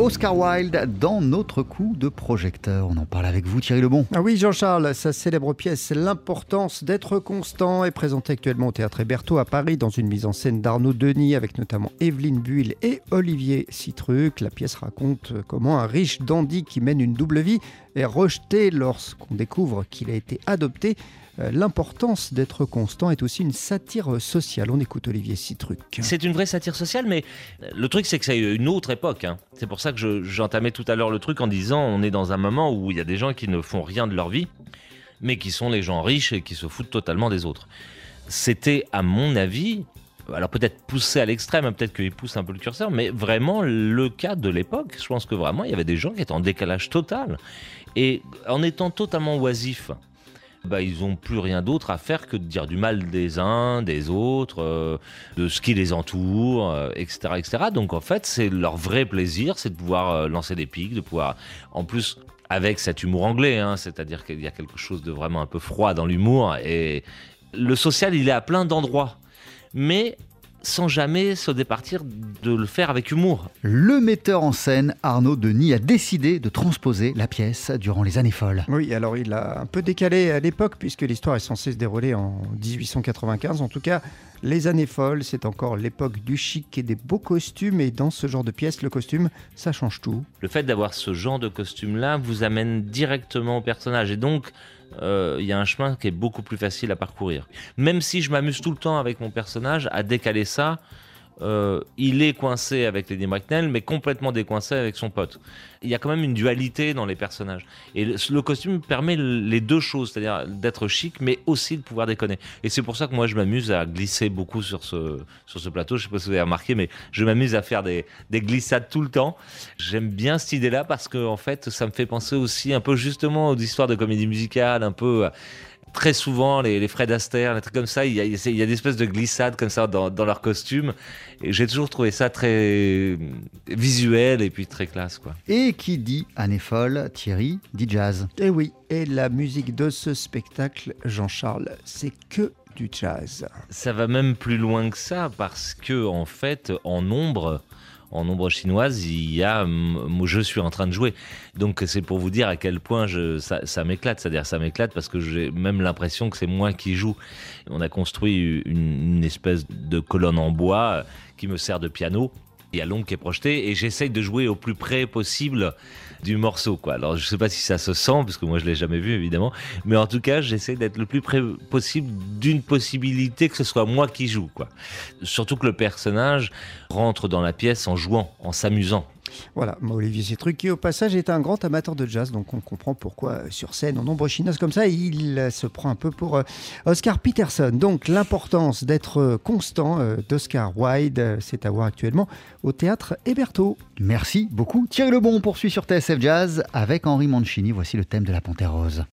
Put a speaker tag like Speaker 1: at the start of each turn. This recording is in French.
Speaker 1: Oscar Wilde dans notre coup de projecteur. On en parle avec vous, Thierry Lebon.
Speaker 2: Ah oui, Jean-Charles, sa célèbre pièce L'importance d'être constant est présentée actuellement au Théâtre Héberto à Paris dans une mise en scène d'Arnaud Denis avec notamment Evelyne Buil et Olivier Citruc. La pièce raconte comment un riche dandy qui mène une double vie est rejeté lorsqu'on découvre qu'il a été adopté l'importance d'être constant est aussi une satire sociale. On écoute Olivier Citruc.
Speaker 3: C'est une vraie satire sociale, mais le truc c'est que c'est une autre époque. Hein. C'est pour ça que j'entamais tout à l'heure le truc en disant on est dans un moment où il y a des gens qui ne font rien de leur vie, mais qui sont les gens riches et qui se foutent totalement des autres. C'était, à mon avis, alors peut-être poussé à l'extrême, hein, peut-être qu'il pousse un peu le curseur, mais vraiment le cas de l'époque. Je pense que vraiment il y avait des gens qui étaient en décalage total. Et en étant totalement oisifs, bah, ils n'ont plus rien d'autre à faire que de dire du mal des uns, des autres, euh, de ce qui les entoure, etc., euh, etc. Donc en fait, c'est leur vrai plaisir, c'est de pouvoir euh, lancer des pics, de pouvoir, en plus, avec cet humour anglais, hein, c'est-à-dire qu'il y a quelque chose de vraiment un peu froid dans l'humour, et le social, il est à plein d'endroits. Mais sans jamais se départir de le faire avec humour.
Speaker 1: Le metteur en scène Arnaud Denis a décidé de transposer la pièce durant les années folles.
Speaker 2: Oui, alors il a un peu décalé à l'époque puisque l'histoire est censée se dérouler en 1895. En tout cas, les années folles, c'est encore l'époque du chic et des beaux costumes. Et dans ce genre de pièce, le costume, ça change tout.
Speaker 3: Le fait d'avoir ce genre de costume-là vous amène directement au personnage. Et donc, euh, il y a un chemin qui est beaucoup plus facile à parcourir. Même si je m'amuse tout le temps avec mon personnage à décaler ça, euh, il est coincé avec Lady McNeil, mais complètement décoincé avec son pote. Il y a quand même une dualité dans les personnages. Et le, costume permet les deux choses, c'est-à-dire d'être chic, mais aussi de pouvoir déconner. Et c'est pour ça que moi, je m'amuse à glisser beaucoup sur ce, sur ce plateau. Je sais pas si vous avez remarqué, mais je m'amuse à faire des, des, glissades tout le temps. J'aime bien cette idée-là parce que, en fait, ça me fait penser aussi un peu justement aux histoires de comédie musicale, un peu très souvent, les, les Fred Astaire, les trucs comme ça, il y a, il y a des espèces de glissades comme ça dans, dans leur costume. Et j'ai toujours trouvé ça très visuel et puis très classe. Quoi.
Speaker 1: Et qui dit année folle, Thierry dit jazz.
Speaker 2: Et eh oui, et la musique de ce spectacle, Jean-Charles, c'est que du jazz.
Speaker 3: Ça va même plus loin que ça parce que, en fait, en nombre, en nombre chinoise, il y a je suis en train de jouer. Donc c'est pour vous dire à quel point ça, m'éclate. C'est-à-dire ça m'éclate parce que j'ai même l'impression que c'est moi qui joue. On a construit une espèce de colonne en bois qui me sert de piano il y a l'ombre qui est projetée et j'essaye de jouer au plus près possible du morceau. Quoi. Alors je sais pas si ça se sent, parce que moi je l'ai jamais vu évidemment, mais en tout cas j'essaie d'être le plus près possible d'une possibilité que ce soit moi qui joue. Quoi. Surtout que le personnage rentre dans la pièce en jouant, en s'amusant.
Speaker 2: Voilà, Olivier Citruc, qui au passage est un grand amateur de jazz, donc on comprend pourquoi euh, sur scène, en nombre chinoise comme ça, il euh, se prend un peu pour euh, Oscar Peterson. Donc l'importance d'être constant d'Oscar Wilde, c'est à voir actuellement au théâtre Héberto.
Speaker 1: Merci beaucoup. Thierry Lebon poursuit sur TSF Jazz avec Henri Mancini. Voici le thème de la Panthère Rose.